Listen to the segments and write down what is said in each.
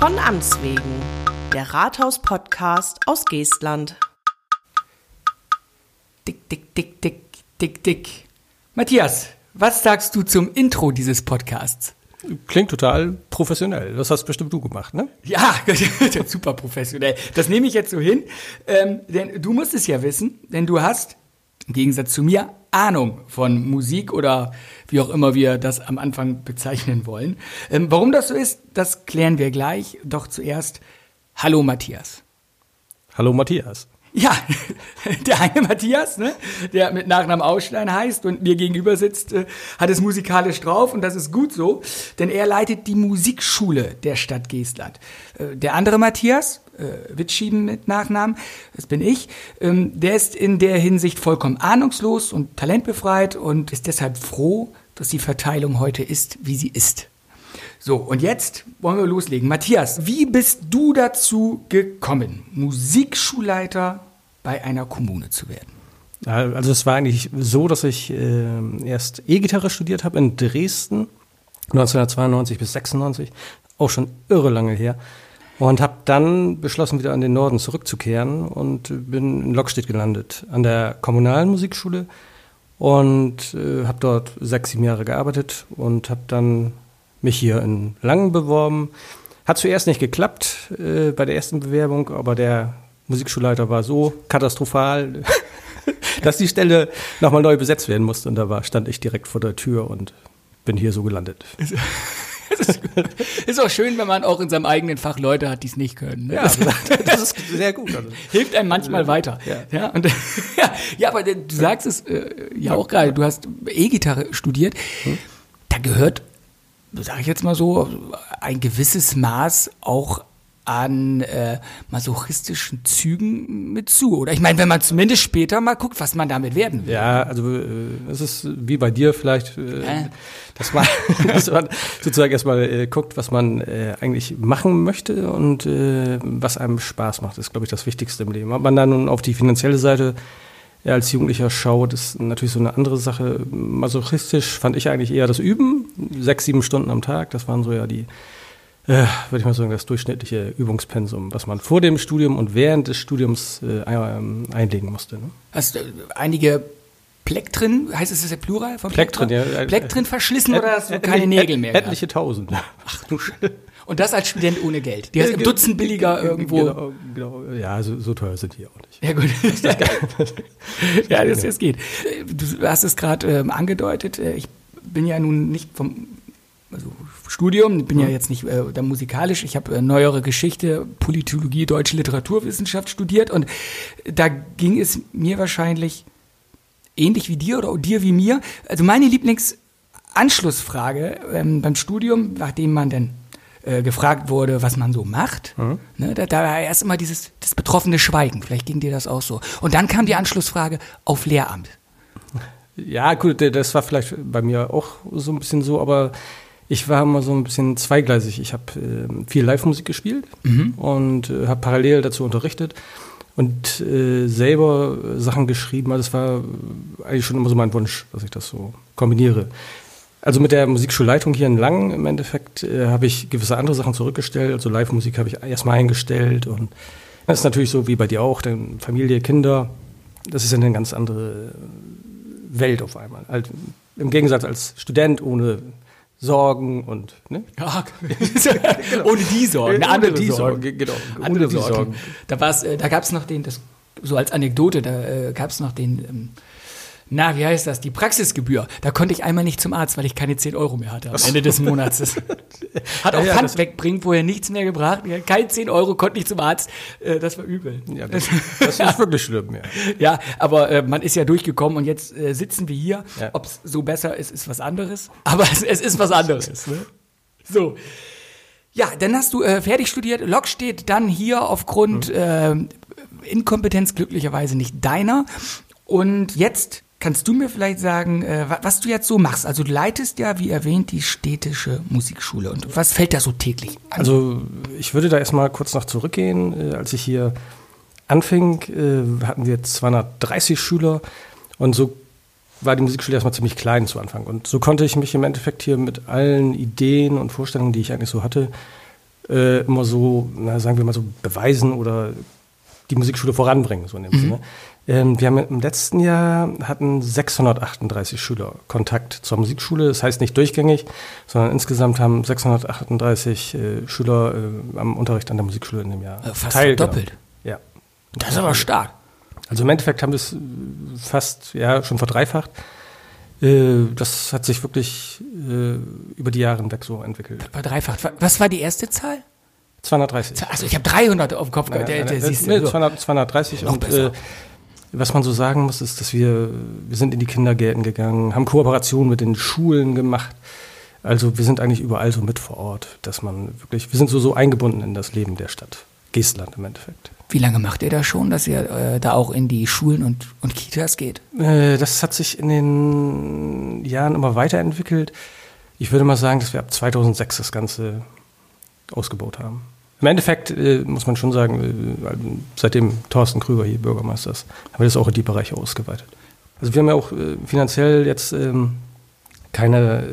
Von Amts wegen, der Rathaus-Podcast aus Geestland. Dick, dick, dick, dick, dick, dick. Matthias, was sagst du zum Intro dieses Podcasts? Klingt total professionell. Das hast bestimmt du gemacht, ne? Ja, super professionell. Das nehme ich jetzt so hin. Ähm, denn du musst es ja wissen, denn du hast, im Gegensatz zu mir, Ahnung von Musik oder wie auch immer wir das am Anfang bezeichnen wollen. Ähm, warum das so ist, das klären wir gleich. Doch zuerst, hallo Matthias. Hallo Matthias. Ja, der eine Matthias, ne, der mit Nachnamen Ausstein heißt und mir gegenüber sitzt, äh, hat es musikalisch drauf und das ist gut so, denn er leitet die Musikschule der Stadt Geestland. Äh, der andere Matthias, äh, Witschieben mit Nachnamen, das bin ich, ähm, der ist in der Hinsicht vollkommen ahnungslos und talentbefreit und ist deshalb froh, dass die Verteilung heute ist, wie sie ist. So, und jetzt wollen wir loslegen. Matthias, wie bist du dazu gekommen, Musikschulleiter bei einer Kommune zu werden? Also es war eigentlich so, dass ich äh, erst E-Gitarre studiert habe in Dresden, 1992 bis 96, auch schon irre lange her. Und habe dann beschlossen, wieder an den Norden zurückzukehren und bin in Lockstedt gelandet, an der kommunalen Musikschule und äh, habe dort sechs, sieben Jahre gearbeitet und habe dann mich hier in Langen beworben. Hat zuerst nicht geklappt äh, bei der ersten Bewerbung, aber der Musikschulleiter war so katastrophal, dass die Stelle nochmal neu besetzt werden musste. Und da war, stand ich direkt vor der Tür und bin hier so gelandet. ist, ist auch schön, wenn man auch in seinem eigenen Fach Leute hat, die es nicht können. Ne? Ja, das ist sehr gut. Also. Hilft einem manchmal weiter. Ja, ja, und, ja, ja aber du sagst es äh, ja auch gerade, du hast E-Gitarre studiert. Hm? Da gehört sage ich jetzt mal so, ein gewisses Maß auch an äh, masochistischen Zügen mit zu. Oder ich meine, wenn man zumindest später mal guckt, was man damit werden will. Ja, also äh, es ist wie bei dir vielleicht, äh, äh. Dass, man, dass man sozusagen erstmal äh, guckt, was man äh, eigentlich machen möchte und äh, was einem Spaß macht, ist, glaube ich, das Wichtigste im Leben. Ob man dann auf die finanzielle Seite ja, als Jugendlicher schaut, ist natürlich so eine andere Sache. Masochistisch fand ich eigentlich eher das Üben. Sechs, sieben Stunden am Tag, das waren so ja die, äh, würde ich mal sagen, das durchschnittliche Übungspensum, was man vor dem Studium und während des Studiums äh, einlegen musste. Ne? Hast du einige Plektrin, heißt es das der Plural von Plektrin? Plektrin, ja. Plektrin verschlissen oder hast du keine Nägel mehr? Etliche Tausend. Ach du und das als Student ohne Geld. Die heißt im Dutzend billiger irgendwo. Genau, genau. Ja, so, so, teuer sind die auch nicht. Ja, gut. ja, das, das geht. Du hast es gerade ähm, angedeutet. Äh, ich bin ja nun nicht vom also Studium, bin ja mhm. jetzt nicht äh, da musikalisch. Ich habe äh, neuere Geschichte, Politologie, deutsche Literaturwissenschaft studiert und da ging es mir wahrscheinlich ähnlich wie dir oder dir wie mir. Also meine Lieblingsanschlussfrage ähm, beim Studium, nachdem man dann äh, gefragt wurde, was man so macht, mhm. ne, da, da, war erst immer dieses das betroffene Schweigen. Vielleicht ging dir das auch so. Und dann kam die Anschlussfrage auf Lehramt. Ja, gut, das war vielleicht bei mir auch so ein bisschen so, aber ich war immer so ein bisschen zweigleisig. Ich habe äh, viel Live-Musik gespielt mhm. und äh, habe parallel dazu unterrichtet und äh, selber Sachen geschrieben. Also es war eigentlich schon immer so mein Wunsch, dass ich das so kombiniere. Also mit der Musikschulleitung hier in Langen im Endeffekt äh, habe ich gewisse andere Sachen zurückgestellt. Also Live-Musik habe ich erstmal eingestellt und das ist natürlich so wie bei dir auch, denn Familie, Kinder, das ist ja eine ganz andere Welt auf einmal. Also Im Gegensatz als Student ohne Sorgen und ne? Ja, ohne die Sorgen, eine andere die Sorgen. Sorgen. Genau, andere die Sorgen. Sorgen. Da, äh, da gab es noch den, das so als Anekdote, da äh, gab es noch den ähm, na, wie heißt das? Die Praxisgebühr. Da konnte ich einmal nicht zum Arzt, weil ich keine 10 Euro mehr hatte am Ende des Monats. hat auch ja, Pfand wegbringen, vorher nichts mehr gebracht. Keine 10 Euro konnte ich zum Arzt. Äh, das war übel. Ja, das, das ist wirklich schlimm, ja. Ja, aber äh, man ist ja durchgekommen und jetzt äh, sitzen wir hier. Ja. Ob es so besser ist, ist was anderes. Aber es, es ist was anderes. Ne? So. Ja, dann hast du äh, fertig studiert. Lok steht dann hier aufgrund mhm. äh, Inkompetenz glücklicherweise nicht deiner. Und jetzt Kannst du mir vielleicht sagen, äh, was du jetzt so machst? Also du leitest ja, wie erwähnt, die städtische Musikschule. Und was fällt da so täglich an? Also ich würde da erstmal kurz noch zurückgehen. Äh, als ich hier anfing, äh, hatten wir 230 Schüler und so war die Musikschule erstmal ziemlich klein zu Anfang. Und so konnte ich mich im Endeffekt hier mit allen Ideen und Vorstellungen, die ich eigentlich so hatte, immer so, na, sagen wir mal so, beweisen oder die Musikschule voranbringen, so in dem Sinne. Ähm, wir haben im letzten Jahr hatten 638 Schüler Kontakt zur Musikschule. Das heißt nicht durchgängig, sondern insgesamt haben 638 äh, Schüler äh, am Unterricht an der Musikschule in dem Jahr Äh, Fast doppelt. Ja. Das ist aber stark. Also im Endeffekt haben wir es fast, ja, schon verdreifacht. Das hat sich wirklich über die Jahre hinweg so entwickelt. Verdreifacht. Was war die erste Zahl? 230. Also ich habe 300 auf dem Kopf Nein, nein, nein, siehst nee, du, so. 200, 230 Noch und besser. Was man so sagen muss, ist, dass wir, wir sind in die Kindergärten gegangen, haben Kooperationen mit den Schulen gemacht. Also wir sind eigentlich überall so mit vor Ort, dass man wirklich, wir sind so, so eingebunden in das Leben der Stadt. Geestland im Endeffekt. Wie lange macht ihr das schon, dass ihr äh, da auch in die Schulen und, und Kitas geht? Äh, das hat sich in den Jahren immer weiterentwickelt. Ich würde mal sagen, dass wir ab 2006 das Ganze ausgebaut haben. Im Endeffekt äh, muss man schon sagen, äh, seitdem Thorsten Krüger hier Bürgermeister ist, haben wir das auch in die Bereiche ausgeweitet. Also wir haben ja auch äh, finanziell jetzt ähm, keine, äh,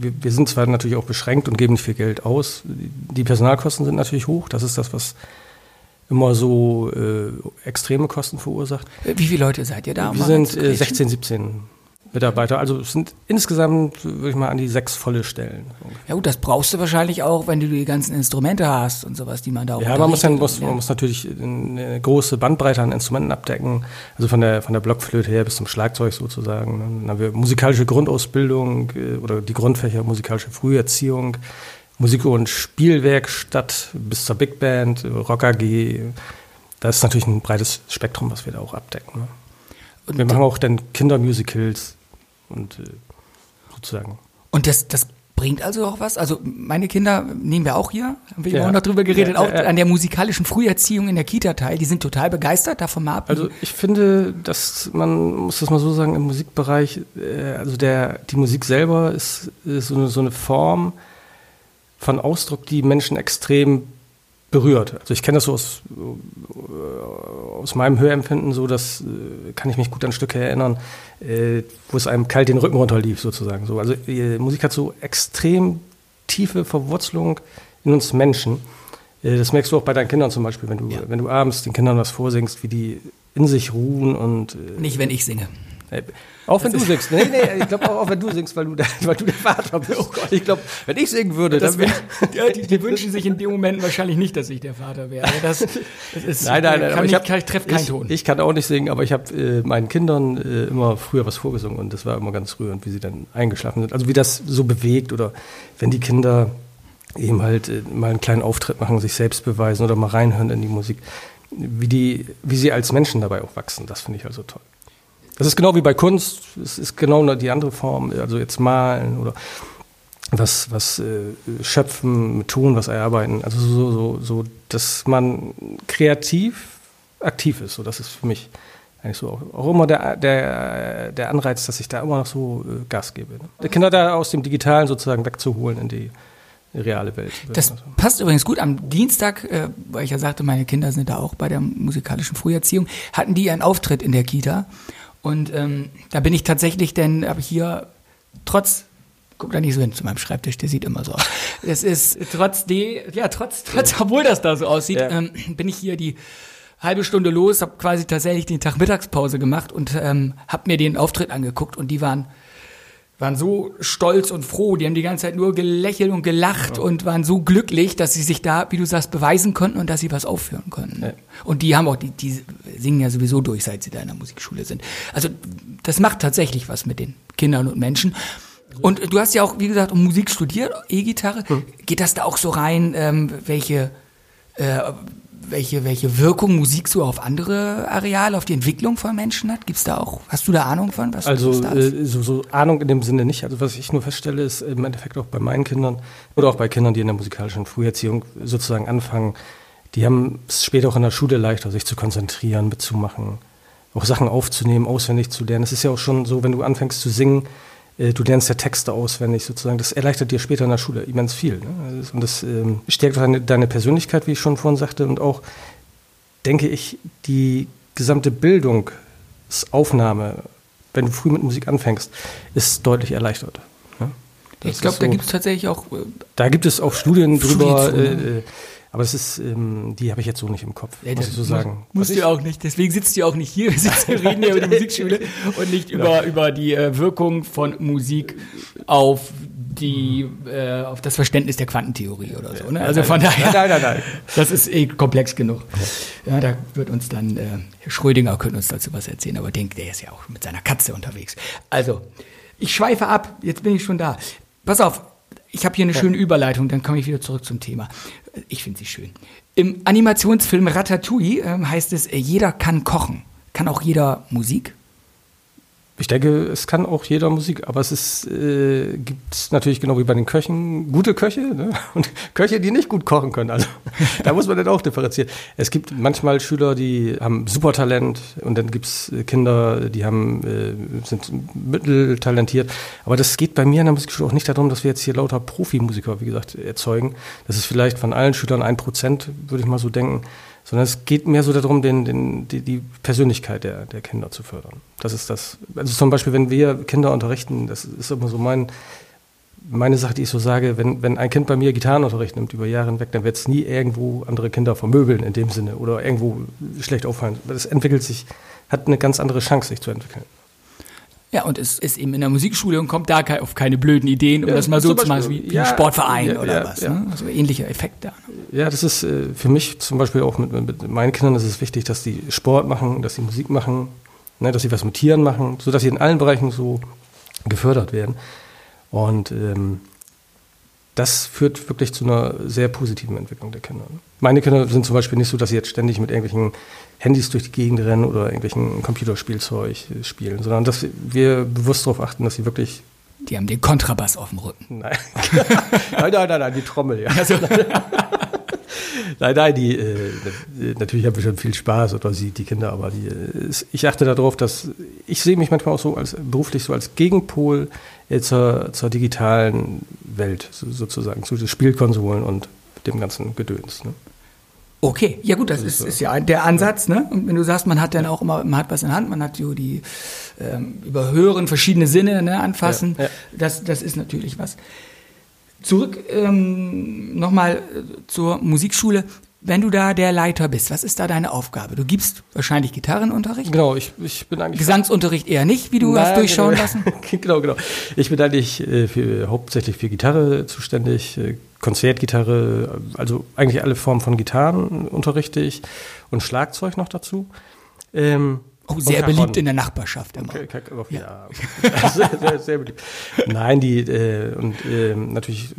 wir, wir sind zwar natürlich auch beschränkt und geben nicht viel Geld aus. Die Personalkosten sind natürlich hoch. Das ist das, was immer so äh, extreme Kosten verursacht. Äh, Wie viele Leute seid ihr da? Wir sind zu äh, grätschen? 16, 17 Mitarbeiter. Also es sind insgesamt, würde ich mal, an die sechs volle Stellen. Ja gut, das brauchst du wahrscheinlich auch, wenn du die ganzen Instrumente hast und sowas, die man da auch Ja, man muss, dann, muss, man muss natürlich eine große Bandbreite an Instrumenten abdecken. Also von der, von der Blockflöte her bis zum Schlagzeug sozusagen. Dann haben wir musikalische Grundausbildung äh, oder die Grundfächer musikalische Früherziehung, Musik- und Spielwerkstatt bis zur Big Band, Rock AG. Da ist natürlich ein breites Spektrum, was wir da auch abdecken. Ne? Und- wir machen auch dann Kindermusicals und äh, sozusagen. Und das, das bringt also auch was? Also meine Kinder nehmen wir auch hier, haben wir Ja. auch noch drüber geredet, Ja, auch ja. an der musikalischen Früherziehung in der Kita teil. Die sind total begeistert davon mal ab. Also ich finde, dass man muss das mal so sagen im Musikbereich, äh, also der die Musik selber ist, ist so, eine, so eine Form von Ausdruck, die Menschen extrem berührt. Also ich kenne das so aus, äh, aus meinem Hörempfinden, so dass äh, kann ich mich gut an Stücke erinnern, äh, wo es einem kalt den Rücken runterlief sozusagen. So, also Musik hat so extrem tiefe Verwurzelung in uns Menschen. Das merkst du auch bei deinen Kindern zum Beispiel, wenn du, wenn du abends den Kindern was vorsingst, wie die in sich ruhen und Nicht, wenn ich singe. Auch wenn du singst. Nee, nee, ich glaube auch, auch wenn du singst, weil du der, weil du der Vater bist. ich glaube, wenn ich singen würde, Das dann wär, ja, die, die wünschen sich in dem Moment wahrscheinlich nicht, dass ich der Vater wäre. Das, das ist, Nein, nein, nein. Ich, ich treffe keinen ich, Ton. Ich kann auch nicht singen, aber ich habe äh, meinen Kindern äh, immer früher was vorgesungen und das war immer ganz rührend, wie sie dann eingeschlafen sind. Also wie das so bewegt oder wenn die Kinder eben halt äh, mal einen kleinen Auftritt machen, sich selbst beweisen oder mal reinhören in die Musik, wie, die, wie sie als Menschen dabei auch wachsen. Das finde ich also toll. Das ist genau wie bei Kunst, es ist genau die andere Form, also jetzt malen oder was, was äh, schöpfen, tun, was erarbeiten. Also so, so, so, dass man kreativ aktiv ist. So, das ist für mich eigentlich so auch, auch immer der, der, der Anreiz, dass ich da immer noch so äh, Gas gebe. Ne? Die Kinder da aus dem Digitalen sozusagen wegzuholen in die reale Welt. Das Also. passt übrigens gut. Am Dienstag, äh, weil ich ja sagte, meine Kinder sind da auch bei der musikalischen Früherziehung, hatten die einen Auftritt in der Kita. Und ähm, da bin ich tatsächlich, denn habe ich hier trotz, guck da nicht so hin zu meinem Schreibtisch, der sieht immer so aus. Das ist trotzdem, ja, trotz, trotz, obwohl das da so aussieht, Ja. ähm, bin ich hier die halbe Stunde los, habe quasi tatsächlich den Tag Mittagspause gemacht und ähm, habe mir den Auftritt angeguckt und die waren waren so stolz und froh, die haben die ganze Zeit nur gelächelt und gelacht und waren so glücklich, dass sie sich da, wie du sagst, beweisen konnten und dass sie was aufführen konnten. Ja. Und die haben auch, die, die singen ja sowieso durch, seit sie da in der Musikschule sind. Also das macht tatsächlich was mit den Kindern und Menschen. Und du hast ja auch, wie gesagt, Musik studiert, E-Gitarre. Geht das da auch so rein, ähm, welche, äh, welche, welche Wirkung Musik so auf andere Areale, auf die Entwicklung von Menschen hat? Gibt's da auch, hast du da Ahnung von? Was, Also äh, so, so Ahnung in dem Sinne nicht. Also was ich nur feststelle, ist im Endeffekt auch bei meinen Kindern oder auch bei Kindern, die in der musikalischen Früherziehung sozusagen anfangen, die haben es später auch in der Schule leichter, sich zu konzentrieren, mitzumachen, auch Sachen aufzunehmen, auswendig zu lernen. Es ist ja auch schon so, wenn du anfängst zu singen, du lernst ja Texte auswendig sozusagen. Das erleichtert dir später in der Schule immens viel. Ne? Also, Und das ähm, stärkt deine, deine Persönlichkeit, wie ich schon vorhin sagte, und auch, denke ich, die gesamte Bildungsaufnahme, wenn du früh mit Musik anfängst, ist deutlich erleichtert. Ne? ich glaube, so, da gibt es tatsächlich auch. Äh, da gibt es auch Studien drüber. Äh, äh, aber es ist, ähm, die habe ich jetzt so nicht im Kopf, ja, muss ich so sagen. Musst du auch nicht, deswegen sitzt du auch nicht hier. Wir, sitzen, wir reden ja über die Musikschule und nicht über, über die äh, Wirkung von Musik auf die, äh, auf das Verständnis der Quantentheorie oder so. Ne? Also von daher, nein, nein, nein, das ist eh komplex genug. Ja, da wird uns dann, äh, Herr Schrödinger könnte uns dazu was erzählen, aber denkt, der ist ja auch mit seiner Katze unterwegs. Also, ich schweife ab, jetzt bin ich schon da. Pass auf, ich habe hier eine schöne Überleitung, dann komme ich wieder zurück zum Thema. Ich finde sie schön. Im Animationsfilm Ratatouille äh, heißt es, äh, jeder kann kochen. Kann auch jeder Musik? Ich denke, es kann auch jeder Musik, aber es ist, äh, gibt natürlich genau wie bei den Köchen gute Köche ne? und Köche, die nicht gut kochen können. Also da muss man dann auch differenzieren. Es gibt manchmal Schüler, die haben super Talent und dann gibt es Kinder, die haben, äh, sind mitteltalentiert. Aber das geht bei mir in der Musikschule auch nicht darum, dass wir jetzt hier lauter Profimusiker, wie gesagt, erzeugen. Das ist vielleicht von allen Schülern ein Prozent, würde ich mal so denken sondern es geht mehr so darum, den, den, die, die Persönlichkeit der, der Kinder zu fördern. Das ist das. Also zum Beispiel, wenn wir Kinder unterrichten, das ist immer so mein, meine Sache, die ich so sage, wenn, wenn ein Kind bei mir Gitarrenunterricht nimmt über Jahre hinweg, dann wird es nie irgendwo andere Kinder vermöbeln in dem Sinne oder irgendwo schlecht auffallen. Das entwickelt sich, hat eine ganz andere Chance, sich zu entwickeln. Ja, und es ist eben in der Musikschule und kommt da auf keine blöden Ideen, um ja, das mal so zu machen, wie, wie ja, ein Sportverein ja, oder was. Ne? Also ähnlicher Effekt da. Ja, das ist äh, für mich zum Beispiel auch mit, mit, meinen Kindern ist es wichtig, dass die Sport machen, dass sie Musik machen, ne, dass sie was mit Tieren machen, sodass sie in allen Bereichen so gefördert werden. Und ähm, das führt wirklich zu einer sehr positiven Entwicklung der Kinder. Meine Kinder sind zum Beispiel nicht so, dass sie jetzt ständig mit irgendwelchen Handys durch die Gegend rennen oder irgendwelchen Computerspielzeug spielen, sondern dass wir bewusst darauf achten, dass sie wirklich. Die haben den Kontrabass auf dem Rücken. Nein. nein, nein, nein, nein, die Trommel, ja. Also. nein, nein, die, äh, natürlich haben wir schon viel Spaß oder sie, die Kinder, aber die, äh, ich achte darauf, dass ich sehe mich manchmal auch so als beruflich so als Gegenpol äh, zur, zur digitalen Welt sozusagen, zu den Spielkonsolen und dem ganzen Gedöns. Ne? Okay, ja gut, das, das ist, ist, ja der Ansatz, ne? Und wenn du sagst, man hat dann auch immer, man hat was in der Hand, man hat so die ähm, überhören verschiedene Sinne, ne, anfassen, ja, ja. Das, das ist natürlich was. Zurück ähm, nochmal äh, zur Musikschule. Wenn du da der Leiter bist, was ist da deine Aufgabe? Du gibst wahrscheinlich Gitarrenunterricht? Genau, ich, ich bin eigentlich. Gesangsunterricht eher nicht, wie du Nein, hast durchschauen genau, lassen? genau, genau. Ich bin eigentlich äh, für, hauptsächlich für Gitarre zuständig, äh, Konzertgitarre, also eigentlich alle Formen von Gitarren unterrichte ich und Schlagzeug noch dazu. Ähm, Oh, sehr beliebt in der Nachbarschaft immer. Okay, ja. ja. sehr, sehr, sehr, beliebt. Nein, die äh, und äh, natürlich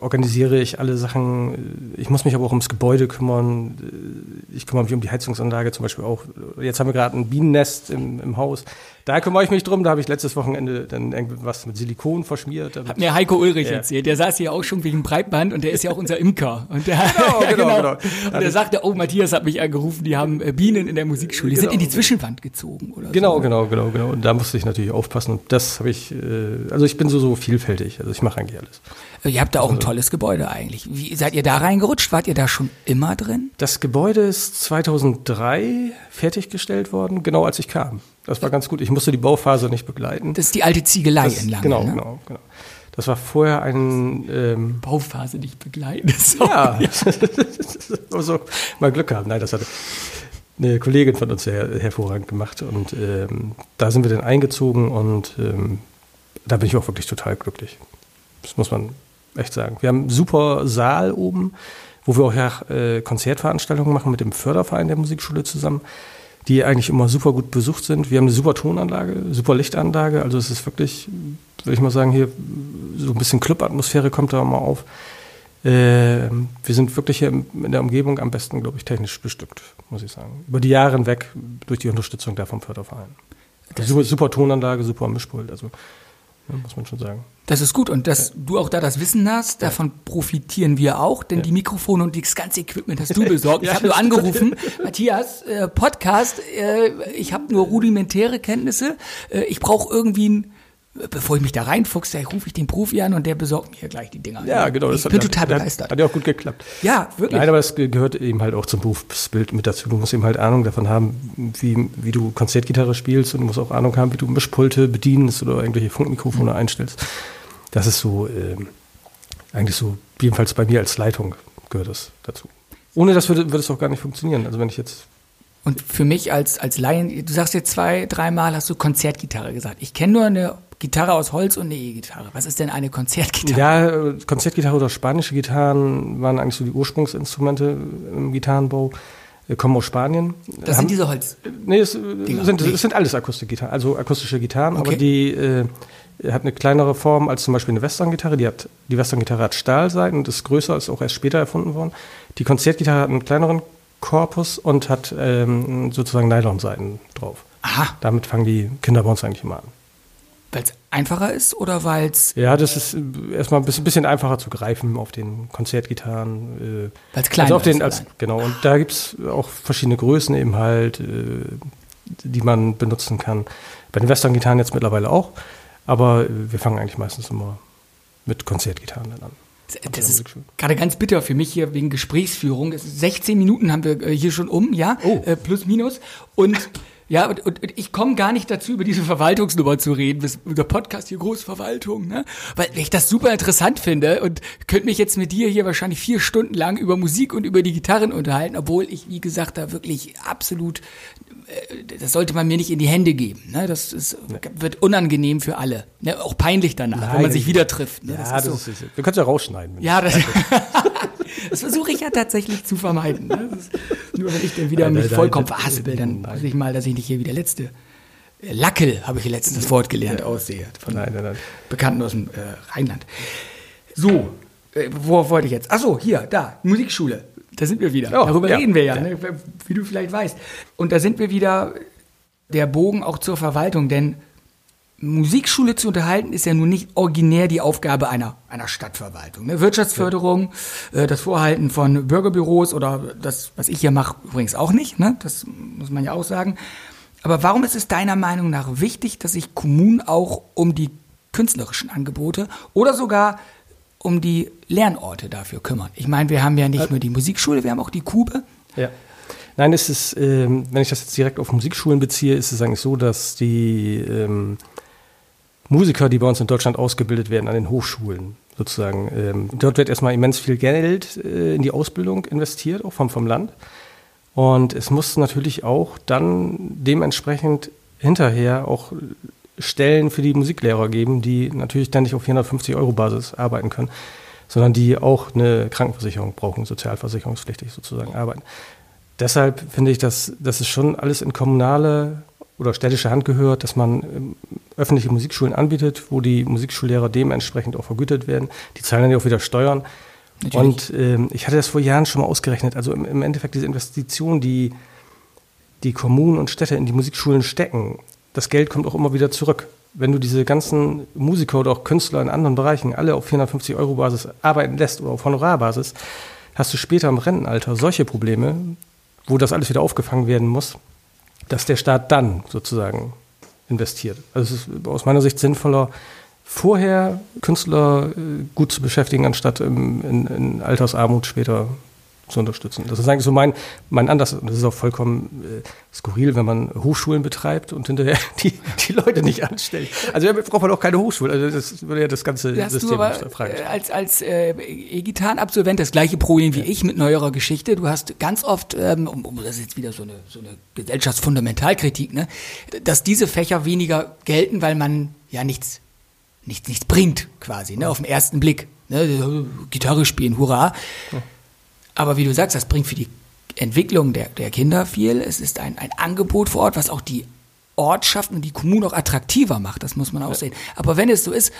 organisiere ich alle Sachen. Ich muss mich aber auch ums Gebäude kümmern. Äh, ich kümmere mich um die Heizungsanlage zum Beispiel auch. Jetzt haben wir gerade ein Bienennest im, im Haus. Da kümmere ich mich drum. Da habe ich letztes Wochenende dann irgendwas mit Silikon verschmiert. Hat mir Heiko Ulrich ja. erzählt. Der saß hier auch schon wegen Breitband und der ist ja auch unser Imker. Und der, genau, genau, genau. genau. Und der sagte, oh, Matthias hat mich angerufen, die haben äh, Bienen in der Musikschule. Die genau. sind in die Zwischenwand gezogen oder Genau, so. genau, genau, genau. Und da musste ich natürlich aufpassen. Und das habe ich, äh, also ich bin so, so vielfältig. Also ich mache eigentlich alles. Ihr habt da auch ein also tolles Gebäude eigentlich. Wie seid ihr da reingerutscht? Wart ihr da schon immer drin? Das Gebäude ist 2003 fertiggestellt worden, genau als ich kam. Das war ganz gut. Ich musste die Bauphase nicht begleiten. Das ist die alte Ziegelei das, in Langen. Genau, ne? genau, genau. Das war vorher ein ähm, Bauphase nicht begleiten. Ja, also mal Glück haben. Nein, das hatte eine Kollegin von uns sehr hervorragend gemacht und ähm, da sind wir dann eingezogen und ähm, da bin ich auch wirklich total glücklich. Das muss man echt sagen. Wir haben einen super Saal oben, wo wir auch ja, äh, Konzertveranstaltungen machen mit dem Förderverein der Musikschule zusammen die eigentlich immer super gut besucht sind. Wir haben eine super Tonanlage, super Lichtanlage. Also es ist wirklich, würde ich mal sagen, hier so ein bisschen Clubatmosphäre kommt da mal auf. Äh, wir sind wirklich hier in der Umgebung am besten, glaube ich, technisch bestückt, muss ich sagen. Über die Jahre hinweg durch die Unterstützung da vom Förderverein. Super, super Tonanlage, super Mischpult. Also muss man schon sagen. Das ist gut und dass ja. du auch da das Wissen hast, davon profitieren wir auch, denn ja. die Mikrofone und das ganze Equipment hast du besorgt. Ich habe nur angerufen, Matthias, äh, Podcast, äh, ich habe nur rudimentäre Kenntnisse, äh, ich brauche irgendwie ein bevor ich mich da reinfuchse, rufe ich den Profi an und der besorgt mir gleich die Dinger. Ja, genau. Ich bin total begeistert. Hat ja auch gut geklappt. Ja, wirklich. Nein, aber es gehört eben halt auch zum Berufsbild mit dazu. Du musst eben halt Ahnung davon haben, wie, wie du Konzertgitarre spielst und du musst auch Ahnung haben, wie du Mischpulte bedienst oder irgendwelche Funkmikrofone mhm. einstellst. das ist so, ähm, eigentlich so, jedenfalls bei mir als Leitung gehört das dazu. Ohne das würde, würde es auch gar nicht funktionieren. Also wenn ich jetzt Und für mich als, als Laien, du sagst jetzt zwei, dreimal hast du Konzertgitarre gesagt. Ich kenne nur eine Gitarre aus Holz und eine E-Gitarre. Was ist denn eine Konzertgitarre? Ja, Konzertgitarre oder spanische Gitarren waren eigentlich so die Ursprungsinstrumente im Gitarrenbau. Kommen aus Spanien. das Haben- sind diese Holz. Nee, es, sind, es sind alles Akustikgitarren, also akustische Gitarren, Okay. aber die äh, hat eine kleinere Form als zum Beispiel eine Western-Gitarre. Die, hat, die Western-Gitarre hat Stahlseiten und ist größer, ist auch erst später erfunden worden. Die Konzertgitarre hat einen kleineren Korpus und hat ähm, sozusagen Nylonseiten drauf. Aha, Damit fangen die Kinder bei uns eigentlich immer an. weil es einfacher ist oder weil es Ja, das ist äh, erstmal ein bisschen, einfacher zu greifen auf den Konzertgitarren. Äh, Weil's kleiner also auf den, ist als. Genau, und da gibt es auch verschiedene Größen eben halt, äh, die man benutzen kann. Bei den Western-Gitarren jetzt mittlerweile auch, aber äh, wir fangen eigentlich meistens immer mit Konzertgitarren dann an. Das ist gerade ganz bitter für mich hier wegen Gesprächsführung. Es ist 16 Minuten haben wir äh, hier schon um, ja, Oh. äh, plus minus. Und ja, und, und, und ich komme gar nicht dazu, über diese Verwaltungsnummer zu reden. Das, unser Podcast hier Großverwaltung, ne? Weil ich das super interessant finde und könnte mich jetzt mit dir hier wahrscheinlich vier Stunden lang über Musik und über die Gitarren unterhalten, obwohl ich, wie gesagt, da wirklich absolut äh, das sollte man mir nicht in die Hände geben. Ne? Das ist, wird unangenehm für alle. Ne? Auch peinlich danach, wenn man Nein, sich wieder trifft. Ne? Ja, das das, ist so. ist, können es ja rausschneiden. Ja, das, das versuche ich ja tatsächlich zu vermeiden. Ne? Ist, nur wenn ich dann wieder Nein, mich nein, vollkommen nein, verhaspel, dann nein. weiß ich mal, dass ich nicht hier wie der letzte äh, Lackel, habe ich letztens das Wort gelernt, aussehe. Von Nein, nein, nein. Bekannten aus dem äh, Rheinland. So, äh, wo wollte ich jetzt? Ach so, hier, da, Musikschule. Da sind wir wieder. Oh, Darüber ja. reden wir ja, Ja. Ne? wie du vielleicht weißt. Und da sind wir wieder der Bogen auch zur Verwaltung, denn Musikschule zu unterhalten ist ja nun nicht originär die Aufgabe einer, einer Stadtverwaltung. Ne? Wirtschaftsförderung, äh, das Vorhalten von Bürgerbüros oder das, was ich hier mache, übrigens auch nicht. Ne? Das muss man ja auch sagen. Aber warum ist es deiner Meinung nach wichtig, dass sich Kommunen auch um die künstlerischen Angebote oder sogar um die Lernorte dafür kümmern? Ich meine, wir haben ja nicht nur die Musikschule, wir haben auch die Kube. Ja. Nein, es ist, ähm, wenn ich das jetzt direkt auf Musikschulen beziehe, ist es eigentlich so, dass die ähm, Musiker, die bei uns in Deutschland ausgebildet werden, an den Hochschulen sozusagen, ähm, dort wird erstmal immens viel Geld äh, in die Ausbildung investiert, auch vom, vom Land. Und es muss natürlich auch dann dementsprechend hinterher auch Stellen für die Musiklehrer geben, die natürlich dann nicht auf 450 Euro Basis arbeiten können, sondern die auch eine Krankenversicherung brauchen, sozialversicherungspflichtig sozusagen arbeiten. Deshalb finde ich, dass, dass es schon alles in kommunale oder städtische Hand gehört, dass man ähm, öffentliche Musikschulen anbietet, wo die Musikschullehrer dementsprechend auch vergütet werden. Die zahlen dann ja auch wieder Steuern. Natürlich. Und ähm, ich hatte das vor Jahren schon mal ausgerechnet. Also im, im Endeffekt diese Investition, die die Kommunen und Städte in die Musikschulen stecken, das Geld kommt auch immer wieder zurück. Wenn du diese ganzen Musiker oder auch Künstler in anderen Bereichen alle auf 450 Euro Basis arbeiten lässt oder auf Honorarbasis, hast du später im Rentenalter solche Probleme, wo das alles wieder aufgefangen werden muss, dass der Staat dann sozusagen investiert. Also es ist aus meiner Sicht sinnvoller, vorher Künstler äh, gut zu beschäftigen, anstatt im, in, in Altersarmut später zu unterstützen. Das ist eigentlich so mein, mein Ansatz. Und das ist auch vollkommen äh, skurril, wenn man Hochschulen betreibt und hinterher die, die Leute nicht anstellt. Also da braucht man auch keine Hochschule. Also das würde ja das ganze Hast System du aber fragen. äh, als, als äh, E-Gitarren-Absolvent das gleiche Problem wie ich mit neuerer Geschichte. Du hast ganz oft, ähm, das ist jetzt wieder so eine, so eine Gesellschaftsfundamentalkritik, ne, dass diese Fächer weniger gelten, weil man ja nichts, nichts, nichts bringt, quasi, ne, auf den ersten Blick. Ne, Gitarre spielen, hurra. Aber wie du sagst, das bringt für die Entwicklung der, der Kinder viel. Es ist ein, ein Angebot vor Ort, was auch die Ortschaft und die Kommune auch attraktiver macht. Das muss man auch sehen. Aber wenn es so ist,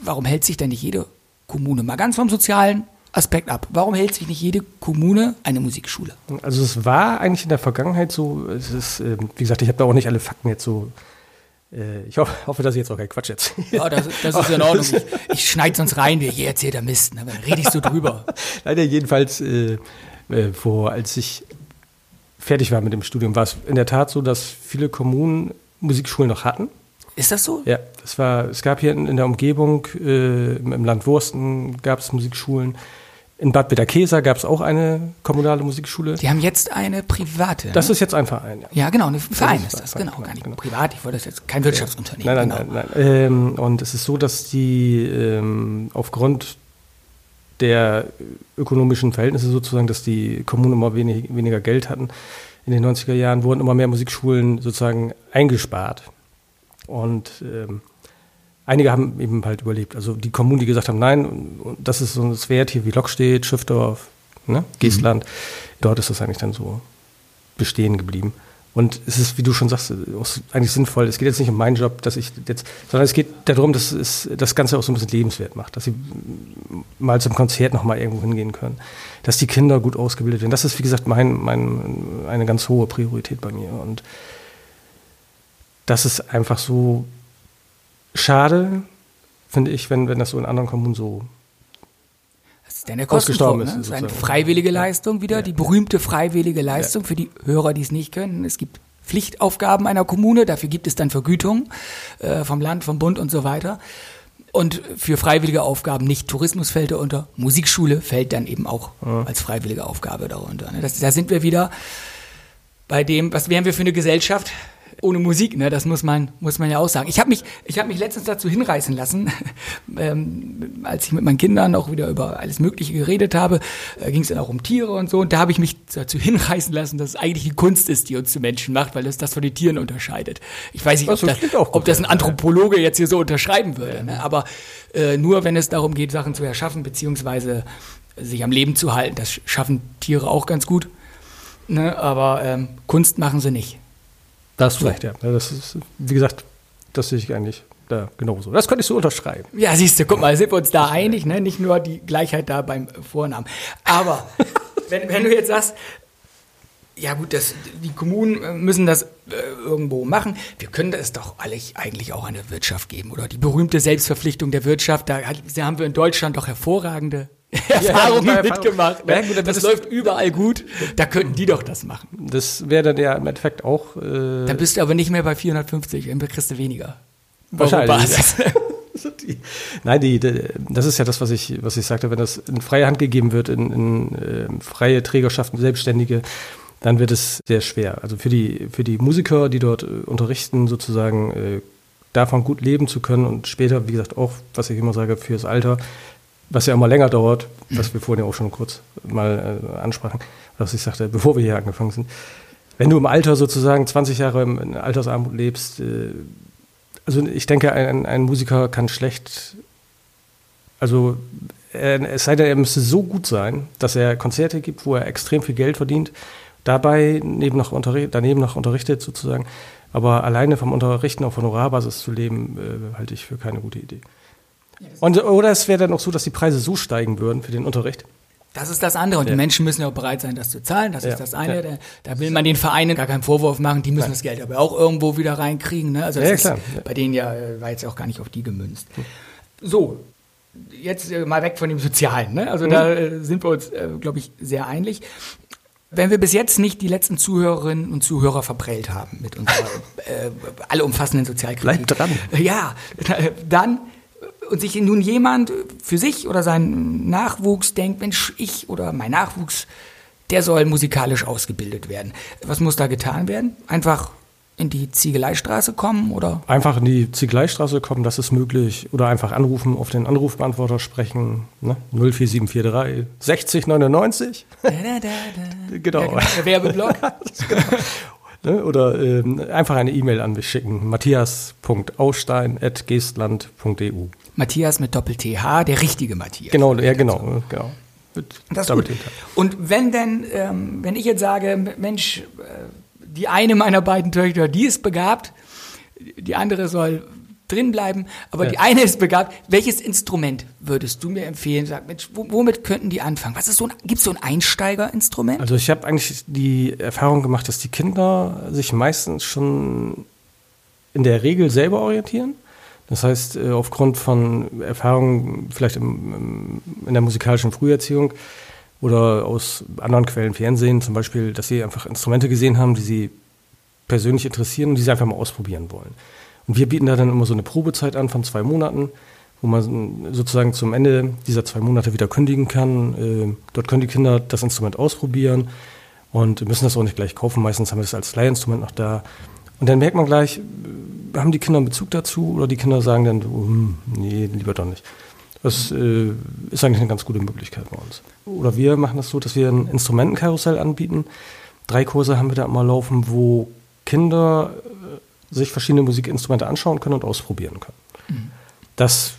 warum hält sich denn nicht jede Kommune mal ganz vom sozialen Aspekt ab? Warum hält sich nicht jede Kommune eine Musikschule? Also es war eigentlich in der Vergangenheit so, es ist, ähm, wie gesagt, ich habe da auch nicht alle Fakten jetzt so, ich hoffe, dass ich jetzt auch kein Quatsch erzähle. Ja, das, das ist in Ordnung. Ich, ich schneide sonst rein, wie hier erzählt der Mist. Ne? Dann rede ich so drüber. Leider jedenfalls, äh, äh, vor, als ich fertig war mit dem Studium, war es in der Tat so, dass viele Kommunen Musikschulen noch hatten. Ist das so? Ja, es war, es gab hier in, in der Umgebung, äh, im Land Wursten gab es Musikschulen. In Bad Bederkesa gab es auch eine kommunale Musikschule. Die haben jetzt eine private. Das ne? ist jetzt ein Verein. Ja, ja genau, ein Verein ist ist das, ein genau, Verein, gar nicht genau. privat. Ich wollte das jetzt kein Wirtschaftsunternehmen. Nein, nein, genau. nein, nein. Ähm, und es ist so, dass die ähm, aufgrund der ökonomischen Verhältnisse sozusagen, dass die Kommunen immer wenig, weniger Geld hatten. In den 90er Jahren wurden immer mehr Musikschulen sozusagen eingespart. Und ähm, einige haben eben halt überlebt. Also die Kommunen, die gesagt haben, nein, das ist so ein Wert hier wie Lockstedt, Schiffdorf, ne, Geestland, dort ist das eigentlich dann so bestehen geblieben. Und es ist, wie du schon sagst, eigentlich sinnvoll. Es geht jetzt nicht um meinen Job, dass ich jetzt, sondern es geht darum, dass es das Ganze auch so ein bisschen lebenswert macht, dass sie mal zum Konzert noch mal irgendwo hingehen können, dass die Kinder gut ausgebildet werden. Das ist, wie gesagt, mein, mein, eine ganz hohe Priorität bei mir. Und das ist einfach so schade, finde ich, wenn, wenn das so in anderen Kommunen so Das ist dann der Ausgestorben Kostendruck, ne? ist, Das ist eine freiwillige Leistung wieder, Ja. die berühmte freiwillige Leistung für die Hörer, die es nicht können. Es gibt Pflichtaufgaben einer Kommune, dafür gibt es dann Vergütung äh, vom Land, vom Bund und so weiter. Und für freiwillige Aufgaben nicht Tourismus fällt darunter, Musikschule fällt dann eben auch als freiwillige Aufgabe darunter. ne? Das, da sind wir wieder bei dem, was wären wir für eine Gesellschaft ohne Musik, ne? Das muss man, muss man ja auch sagen. Ich habe mich, ich habe mich letztens dazu hinreißen lassen, ähm, als ich mit meinen Kindern auch wieder über alles Mögliche geredet habe, äh, ging es dann auch um Tiere und so. Und da habe ich mich dazu hinreißen lassen, dass es eigentlich die Kunst ist, die uns zu Menschen macht, weil es das von den Tieren unterscheidet. Ich weiß nicht, ob Das das, ob das ein. Anthropologe jetzt hier so unterschreiben würde. Ne? Aber äh, nur wenn es darum geht, Sachen zu erschaffen, beziehungsweise sich am Leben zu halten, das schaffen Tiere auch ganz gut. Ne? Aber ähm, Kunst machen sie nicht. Das ist recht, ja. Das ist, wie gesagt, das sehe ich eigentlich da genauso. Das könnte ich so unterschreiben. Ja, siehst du, guck mal, sind wir uns da einig, ne? Nicht nur die Gleichheit da beim Vornamen. Aber wenn, wenn du jetzt sagst, ja gut, das, die Kommunen müssen das äh, irgendwo machen. Wir können das doch eigentlich, eigentlich auch an der Wirtschaft geben, oder? Die berühmte Selbstverpflichtung der Wirtschaft, da, hat, da haben wir in Deutschland doch hervorragende Erfahrungen ja, mitgemacht. Ja, Ne? gut, das, das- läuft überall gut. Da könnten die doch das machen. Das wäre dann ja im Endeffekt auch. Äh, Dann bist du aber nicht mehr bei 450, dann kriegst du weniger. Wahrscheinlich, die, nein, die, die, das ist ja das, was ich, was ich sagte, wenn das in freie Hand gegeben wird, in, in äh, freie Trägerschaften, Selbstständige, dann wird es sehr schwer. Also für die, für die Musiker, die dort äh, unterrichten, sozusagen äh, davon gut leben zu können und später, wie gesagt, auch, was ich immer sage, fürs Alter, was ja immer länger dauert, was wir vorhin ja auch schon kurz mal äh, ansprachen, was ich sagte, bevor wir hier angefangen sind. Wenn du im Alter sozusagen 20 Jahre im, Altersarmut lebst, äh, also ich denke, ein, ein Musiker kann schlecht, also äh, es sei denn, er müsste so gut sein, dass er Konzerte gibt, wo er extrem viel Geld verdient, dabei neben noch daneben noch unterrichtet sozusagen. Aber alleine vom Unterrichten auf Honorarbasis zu leben, äh, halte ich für keine gute Idee. Und, oder es wäre dann auch so, dass die Preise so steigen würden für den Unterricht. Das ist das andere. Und die Ja. Menschen müssen ja auch bereit sein, das zu zahlen. Das Ja, ist das eine. ja. Da, da will man den Vereinen gar keinen Vorwurf machen. Die müssen das Geld aber auch irgendwo wieder reinkriegen. Ne? Also das ist bei denen ja, äh, war jetzt auch gar nicht auf die gemünzt. So, jetzt äh, mal weg von dem Sozialen. Ne? Also da äh, sind wir uns, glaube ich, sehr einig. Wenn wir bis jetzt nicht die letzten Zuhörerinnen und Zuhörer verprellt haben mit unserer äh, allumfassenden Sozialkritik. Bleibt dran. Ja, dann und sich nun jemand für sich oder seinen Nachwuchs denkt, Mensch, ich oder mein Nachwuchs, der soll musikalisch ausgebildet werden. Was muss da getan werden? Einfach in die Ziegeleistraße kommen oder? Einfach in die Ziegeleistraße kommen, das ist möglich. Oder einfach anrufen, auf den Anrufbeantworter sprechen. Ne? 04743 60 99. Genau. Ja, genau, der Werbeblock. Ne? Oder ähm, einfach eine E-Mail an mich schicken. matthias.ausstein.geestland.eu. Matthias mit Doppel-TH, der richtige Matthias. Genau, ja, genau. genau. Das ist gut. Und wenn denn, ähm, wenn ich jetzt sage, Mensch, äh, die eine meiner beiden Töchter, die ist begabt, die andere soll drin bleiben, aber Ja. die eine ist begabt, welches Instrument würdest du mir empfehlen? Sag, Mensch, wo- womit könnten die anfangen? Was ist so ein, gibt's so ein Einsteigerinstrument? Also ich habe eigentlich die Erfahrung gemacht, dass die Kinder sich meistens schon in der Regel selber orientieren. Das heißt, äh, aufgrund von Erfahrungen vielleicht im, in der musikalischen Früherziehung oder aus anderen Quellen, Fernsehen zum Beispiel, dass sie einfach Instrumente gesehen haben, die sie persönlich interessieren und die sie einfach mal ausprobieren wollen. Und wir bieten da dann immer so eine Probezeit an von zwei Monaten, wo man sozusagen zum Ende dieser zwei Monate wieder kündigen kann. Äh, dort können die Kinder das Instrument ausprobieren und müssen das auch nicht gleich kaufen. Meistens haben wir das als Leihinstrument noch da. Und dann merkt man gleich, haben die Kinder einen Bezug dazu oder die Kinder sagen dann, oh, hm, nee, lieber doch nicht. Das äh, ist eigentlich eine ganz gute Möglichkeit bei uns. Oder wir machen das so, dass wir ein Instrumentenkarussell anbieten. Drei Kurse haben wir da immer laufen, wo Kinder äh, sich verschiedene Musikinstrumente anschauen können und ausprobieren können. Mhm. Das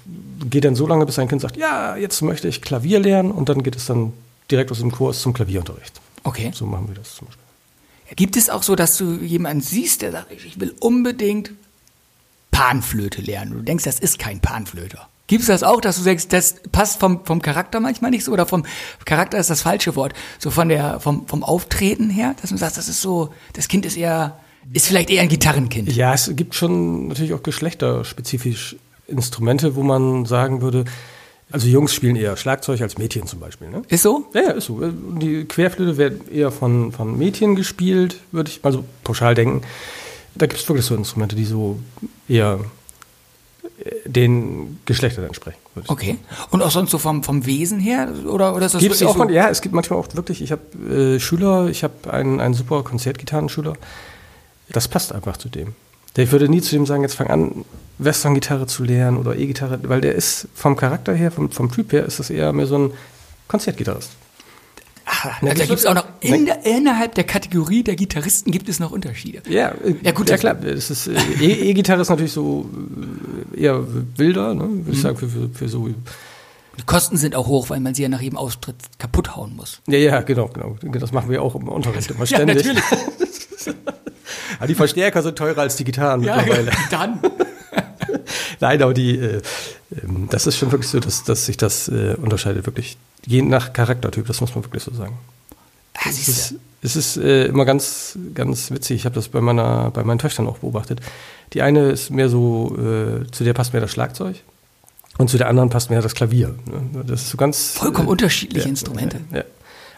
geht dann so lange, bis ein Kind sagt, ja, jetzt möchte ich Klavier lernen und dann geht es dann direkt aus dem Kurs zum Klavierunterricht. Okay. So machen wir das zum Beispiel. Gibt es auch so, dass du jemanden siehst, der sagt, ich will unbedingt Panflöte lernen? Du denkst, das ist kein Panflöter. Gibt es das auch, dass du sagst, das passt vom, vom Charakter manchmal nicht so oder vom Charakter ist das falsche Wort, so von der, vom, vom Auftreten her, dass du sagst, das ist so, das Kind ist eher, ist vielleicht eher ein Gitarrenkind. Ja, es gibt schon natürlich auch geschlechterspezifisch Instrumente, wo man sagen würde, also Jungs spielen eher Schlagzeug als Mädchen zum Beispiel. Ne? Ist so? Ja, ja, ist so. Die Querflöte wird eher von, von Mädchen gespielt, würde ich mal so pauschal denken. Da gibt es wirklich so Instrumente, die so eher äh, den Geschlechtern entsprechen. Okay. Und auch sonst so vom, vom Wesen her? Oder, oder ist das Gibt's auch so? Ja, es gibt manchmal auch wirklich, ich habe äh, Schüler, ich habe einen, einen super Konzertgitarrenschüler. Das passt einfach zu dem. Ich würde nie zu dem sagen, jetzt fang an, Western-Gitarre zu lernen oder E-Gitarre, weil der ist vom Charakter her, vom, vom Typ her, ist das eher mehr so ein Konzertgitarrist. Ach, also da gibt es auch noch in der, innerhalb der Kategorie der Gitarristen gibt es noch Unterschiede. Ja, äh, ja gut, ja klar. Das ist äh, e, E-Gitarre ist natürlich so äh, eher wilder, ne, würde ich mhm. sagen, für, für, für so. Die Kosten sind auch hoch, weil man sie ja nach jedem Austritt kaputt hauen muss. Ja, ja, genau, genau. Das machen wir auch im Unterricht immer ständig. Ja, natürlich. Aber die Verstärker sind teurer als die Gitarren ja, mittlerweile. Dann. Nein, aber die, äh, ähm, das ist schon wirklich so, dass, dass sich das äh, unterscheidet, wirklich je nach Charaktertyp, das muss man wirklich so sagen. Ah, es ist, es ist äh, immer ganz, ganz witzig. Ich habe das bei meiner, bei meinen Töchtern auch beobachtet. Die eine ist mehr so, äh, zu der passt mehr das Schlagzeug und zu der anderen passt mehr das Klavier. Ne? Das ist so ganz vollkommen äh, unterschiedliche Instrumente. Ja.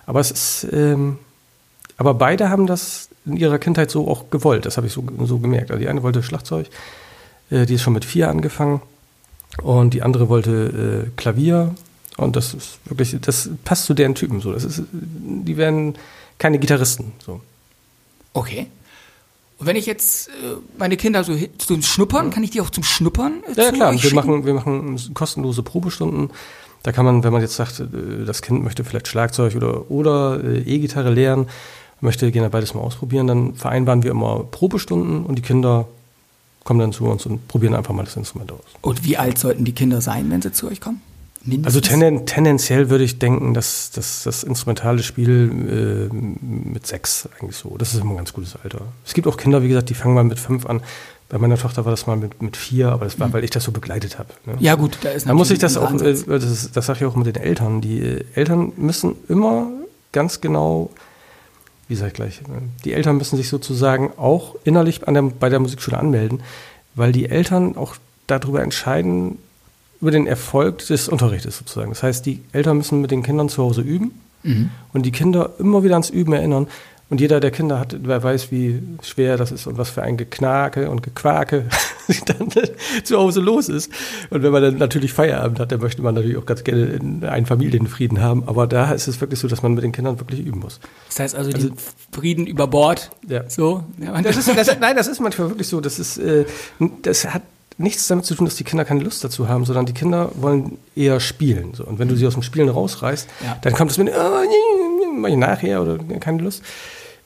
Aber es ist, ähm, aber beide haben das in ihrer Kindheit so auch gewollt. Das habe ich so, so gemerkt. Also die eine wollte Schlagzeug, äh, die ist schon mit vier angefangen und die andere wollte äh, Klavier und das ist wirklich, das passt zu deren Typen so. Das ist, die werden keine Gitarristen so. Okay. Und wenn ich jetzt äh, meine Kinder so zum Schnuppern, kann ich die auch zum Schnuppern? Äh, ja klar, wir machen, wir machen kostenlose Probestunden. Da kann man, wenn man jetzt sagt, äh, das Kind möchte vielleicht Schlagzeug oder, oder äh, E-Gitarre lernen, möchte gerne beides mal ausprobieren, dann vereinbaren wir immer Probestunden und die Kinder kommen dann zu uns und probieren einfach mal das Instrument aus. Und wie alt sollten die Kinder sein, wenn sie zu euch kommen? Mindestens? Also tenden, tendenziell würde ich denken, dass, dass das instrumentale Spiel äh, mit sechs eigentlich so, das ist immer ein ganz gutes Alter. Es gibt auch Kinder, wie gesagt, die fangen mal mit fünf an. Bei meiner Tochter war das mal mit, mit vier, aber das war, mhm. weil ich das so begleitet habe. Ne? Ja gut, da ist Da muss ich das auch, äh, das, das sage ich auch mit den Eltern. Die äh, Eltern müssen immer ganz genau wie ich gleich, die Eltern müssen sich sozusagen auch innerlich der, bei der Musikschule anmelden, weil die Eltern auch darüber entscheiden, über den Erfolg des Unterrichtes sozusagen. Das heißt, die Eltern müssen mit den Kindern zu Hause üben mhm. und die Kinder immer wieder ans Üben erinnern. Und jeder, der Kinder hat, wer weiß, wie schwer das ist und was für ein Geknake und Gequake dann zu Hause los ist. Und wenn man dann natürlich Feierabend hat, dann möchte man natürlich auch ganz gerne einen Familienfrieden haben. Aber da ist es wirklich so, dass man mit den Kindern wirklich üben muss. Das heißt also, also den Frieden über Bord. Ja. So. Ja, das ist, das, nein, das ist manchmal wirklich so. Das ist, äh, das hat nichts damit zu tun, dass die Kinder keine Lust dazu haben, sondern die Kinder wollen eher spielen. So. Und wenn du sie aus dem Spielen rausreißt, ja. dann kommt es mit, oh, mach ich nachher oder keine Lust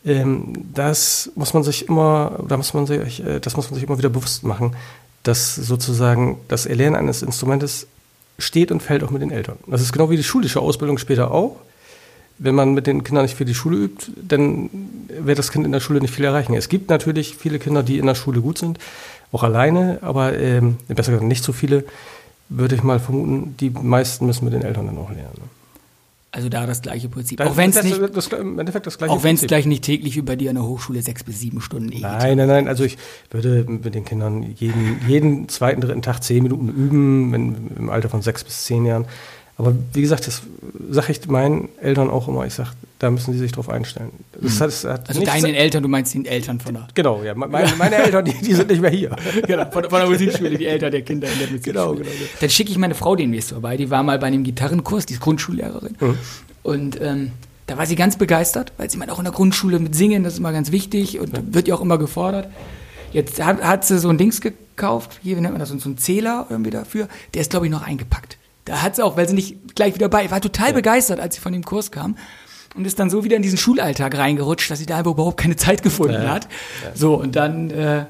das muss man sich immer, da muss man sich, äh, das muss man sich immer wieder bewusst machen, dass sozusagen das Erlernen eines Instrumentes steht und fällt auch mit den Eltern. Das ist genau wie die schulische Ausbildung später auch. Wenn man mit den Kindern nicht für die Schule übt, dann wird das Kind in der Schule nicht viel erreichen. Es gibt natürlich viele Kinder, die in der Schule gut sind, auch alleine, aber ähm, besser gesagt nicht so viele, würde ich mal vermuten. Die meisten müssen mit den Eltern dann auch lernen. Also da das gleiche Prinzip. auch wenn es nicht, das, im Endeffekt das gleiche auch wenn es gleich nicht täglich bei dir an der Hochschule sechs bis sieben Stunden e Nein, nein, nein. Also ich würde mit den Kindern jeden, jeden zweiten, dritten Tag zehn Minuten üben, wenn, im Alter von sechs bis zehn Jahren. Aber wie gesagt, das sage ich meinen Eltern auch immer. Ich sage, da müssen sie sich drauf einstellen. Das hat, das hat Also deinen Eltern, du meinst die Eltern von der, Genau, ja. me- Meine, meine Eltern, die, die sind nicht mehr hier. genau, von, von der Musikschule, die Eltern der Kinder in der Musikschule. Genau, genau, genau. Dann schicke ich meine Frau demnächst vorbei. Die war mal bei einem Gitarrenkurs, die ist Grundschullehrerin. Mhm. Und ähm, da war sie ganz begeistert, weil sie meint, auch in der Grundschule mit Singen, das ist immer ganz wichtig und wird ja auch immer gefordert. Jetzt hat, hat sie so ein Dings gekauft, hier, wie nennt man das, so ein Zähler irgendwie dafür. Der ist, glaube ich, noch eingepackt. Da hat sie auch, weil sie nicht gleich wieder bei, war total begeistert, als sie von dem Kurs kam. Und ist dann so wieder in diesen Schulalltag reingerutscht, dass sie da überhaupt keine Zeit gefunden Ja. hat. So, und dann, äh,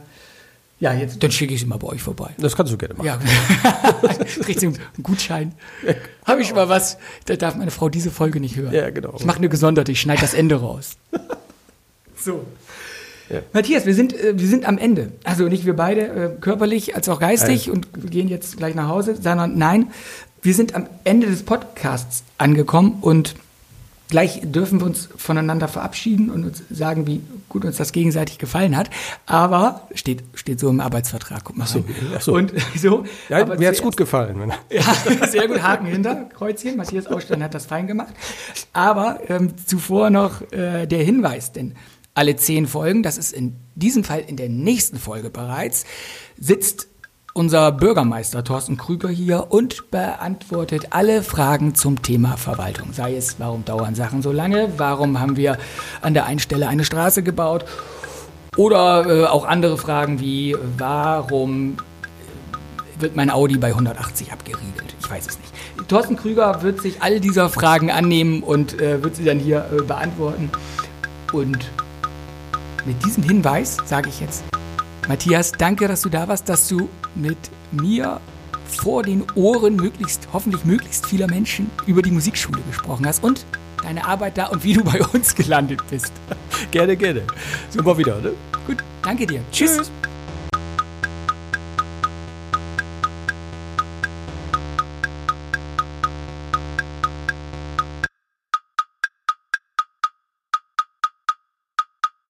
ja, jetzt, dann schicke ich sie mal bei euch vorbei. Das kannst du gerne machen. Ja, kriegt sie einen Gutschein. Habe ich mal was, da darf meine Frau diese Folge nicht hören. Ja, genau. Ich mache eine gesonderte, ich schneide das Ende raus. So. Ja. Matthias, wir sind, äh, wir sind am Ende. Also nicht wir beide, äh, körperlich als auch geistig Ja. und wir gehen jetzt gleich nach Hause, sondern nein, wir sind am Ende des Podcasts angekommen und gleich dürfen wir uns voneinander verabschieden und uns sagen, wie gut uns das gegenseitig gefallen hat. Aber steht, steht so im Arbeitsvertrag. Guck mal. so, rein. ach so. Und so. Ja, mir hat's gut gefallen. Ja, sehr gut, Haken hinter, Kreuzchen. Matthias Ausstein hat das fein gemacht. Aber ähm, zuvor noch äh, der Hinweis, denn alle zehn Folgen, das ist in diesem Fall in der nächsten Folge bereits, sitzt unser Bürgermeister Thorsten Krüger hier und beantwortet alle Fragen zum Thema Verwaltung. Sei es, warum dauern Sachen so lange, warum haben wir an der einen Stelle eine Straße gebaut oder äh, auch andere Fragen wie, warum wird mein Audi bei 180 abgeriegelt? Ich weiß es nicht. Thorsten Krüger wird sich all dieser Fragen annehmen und äh, wird sie dann hier äh, beantworten. Und mit diesem Hinweis sage ich jetzt, Matthias, danke, dass du da warst, dass du mit mir vor den Ohren möglichst, hoffentlich möglichst vieler Menschen über die Musikschule gesprochen hast und deine Arbeit da und wie du bei uns gelandet bist. Gerne, gerne. Mal wieder, ne? Gut, danke dir. Tschüss. Tschüss.